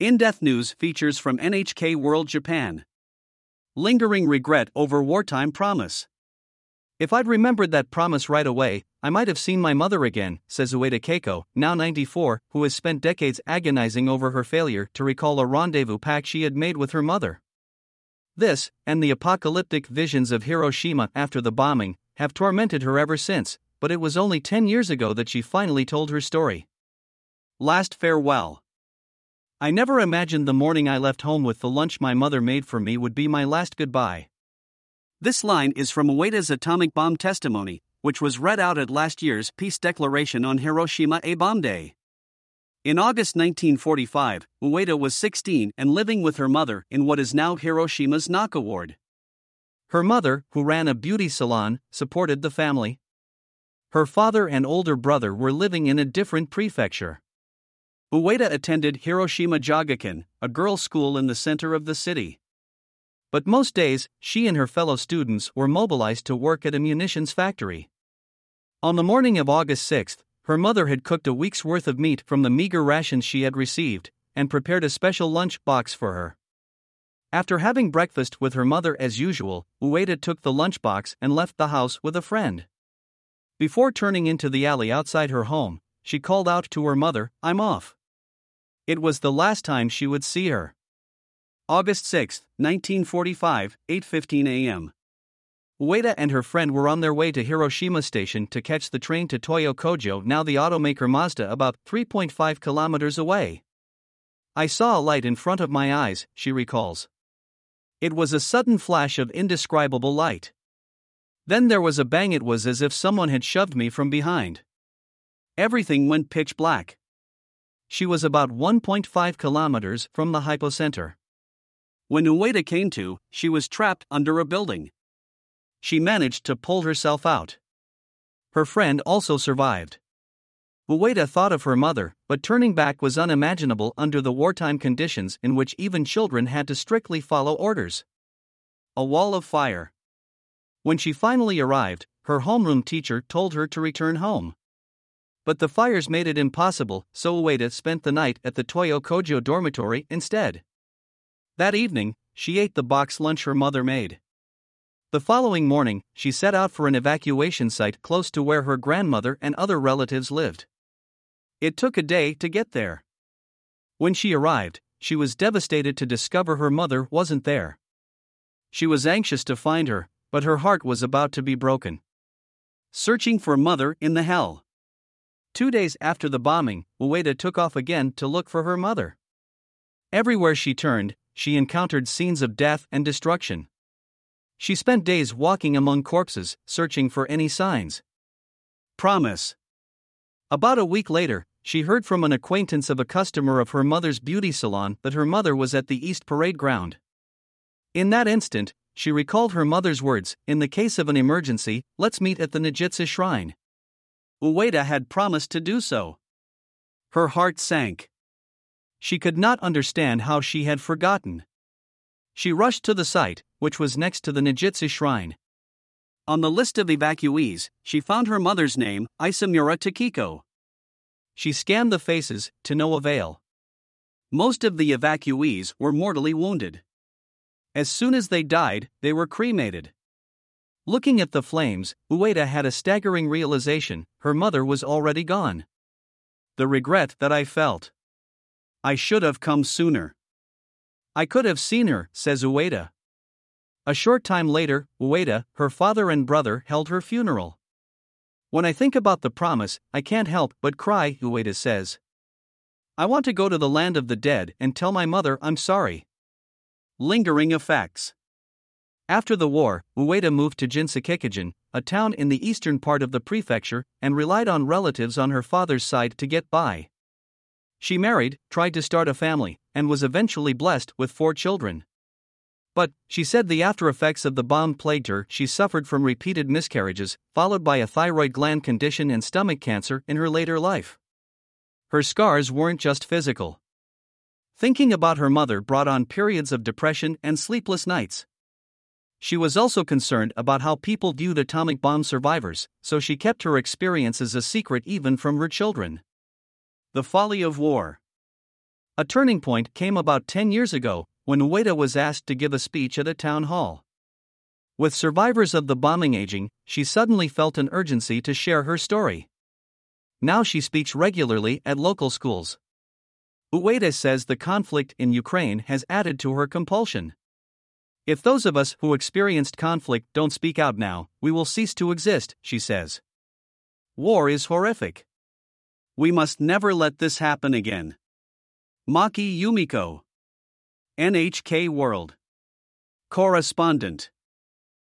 In Depth News features from NHK World Japan. Lingering regret over wartime promise. If I'd remembered that promise right away, I might have seen my mother again, says Ueda Keiko, now 94, who has spent decades agonizing over her failure to recall a rendezvous pact she had made with her mother. This, and the apocalyptic visions of Hiroshima after the bombing, have tormented her ever since, but it was only 10 years ago that she finally told her story. Last farewell. I never imagined the morning I left home with the lunch my mother made for me would be my last goodbye. This line is from Ueda's atomic bomb testimony, which was read out at last year's peace declaration on Hiroshima A Bomb Day. In August 1945, Ueda was 16 and living with her mother in what is now Hiroshima's Naka Ward. Her mother, who ran a beauty salon, supported the family. Her father and older brother were living in a different prefecture. Ueda attended Hiroshima Jogakuin, a girls' school in the center of the city. But most days, she and her fellow students were mobilized to work at a munitions factory. On the morning of August 6, her mother had cooked a week's worth of meat from the meager rations she had received and prepared a special lunch box for her. After having breakfast with her mother as usual, Ueda took the lunchbox and left the house with a friend. Before turning into the alley outside her home, she called out to her mother, I'm off. It was the last time she would see her. August 6, 1945, 8:15 a.m. Ueda and her friend were on their way to Hiroshima station to catch the train to Toyo Kogyo, now the automaker Mazda, about 3.5 kilometers away. I saw a light in front of my eyes, she recalls. It was a sudden flash of indescribable light. Then there was a bang, it was as if someone had shoved me from behind. Everything went pitch black. She was about 1.5 kilometers from the hypocenter. When Ueda came to, she was trapped under a building. She managed to pull herself out. Her friend also survived. Ueda thought of her mother, but turning back was unimaginable under the wartime conditions in which even children had to strictly follow orders. A wall of fire. When she finally arrived, her homeroom teacher told her to return home. But the fires made it impossible, so Ueda spent the night at the Toyo Kogyo dormitory instead. That evening, she ate the box lunch her mother made. The following morning, she set out for an evacuation site close to where her grandmother and other relatives lived. It took a day to get there. When she arrived, she was devastated to discover her mother wasn't there. She was anxious to find her, but her heart was about to be broken. Searching for mother in the hell. Two days after the bombing, Ueda took off again to look for her mother. Everywhere she turned, she encountered scenes of death and destruction. She spent days walking among corpses, searching for any signs. Promise. About a week later, she heard from an acquaintance of a customer of her mother's beauty salon that her mother was at the East Parade Ground. In that instant, she recalled her mother's words In the case of an emergency, let's meet at the Nigitsu shrine. Ueda had promised to do so. Her heart sank. She could not understand how she had forgotten. She rushed to the site, which was next to the Nigitsu shrine. On the list of evacuees, she found her mother's name, Isamura Takiko. She scanned the faces, to no avail. Most of the evacuees were mortally wounded. As soon as they died, they were cremated. Looking at the flames, Ueda had a staggering realization her mother was already gone. The regret that I felt. I should have come sooner. I could have seen her, says Ueda. A short time later, Ueda, her father, and brother held her funeral. When I think about the promise, I can't help but cry, Ueda says. I want to go to the land of the dead and tell my mother I'm sorry. Lingering effects. After the war, Ueda moved to Jinsekikogen, a town in the eastern part of the prefecture, and relied on relatives on her father's side to get by. She married, tried to start a family, and was eventually blessed with four children. But, she said the after effects of the bomb plagued her. She suffered from repeated miscarriages, followed by a thyroid gland condition and stomach cancer in her later life. Her scars weren't just physical. Thinking about her mother brought on periods of depression and sleepless nights. She was also concerned about how people viewed atomic bomb survivors, so she kept her experiences a secret even from her children. The folly of war. A turning point came about 10 years ago when Ueda was asked to give a speech at a town hall. With survivors of the bombing aging, she suddenly felt an urgency to share her story. Now she speaks regularly at local schools. Ueda says the conflict in Ukraine has added to her compulsion. If those of us who experienced conflict don't speak out now, we will cease to exist, she says. War is horrific. We must never let this happen again. Maki Yumiko. NHK World. Correspondent.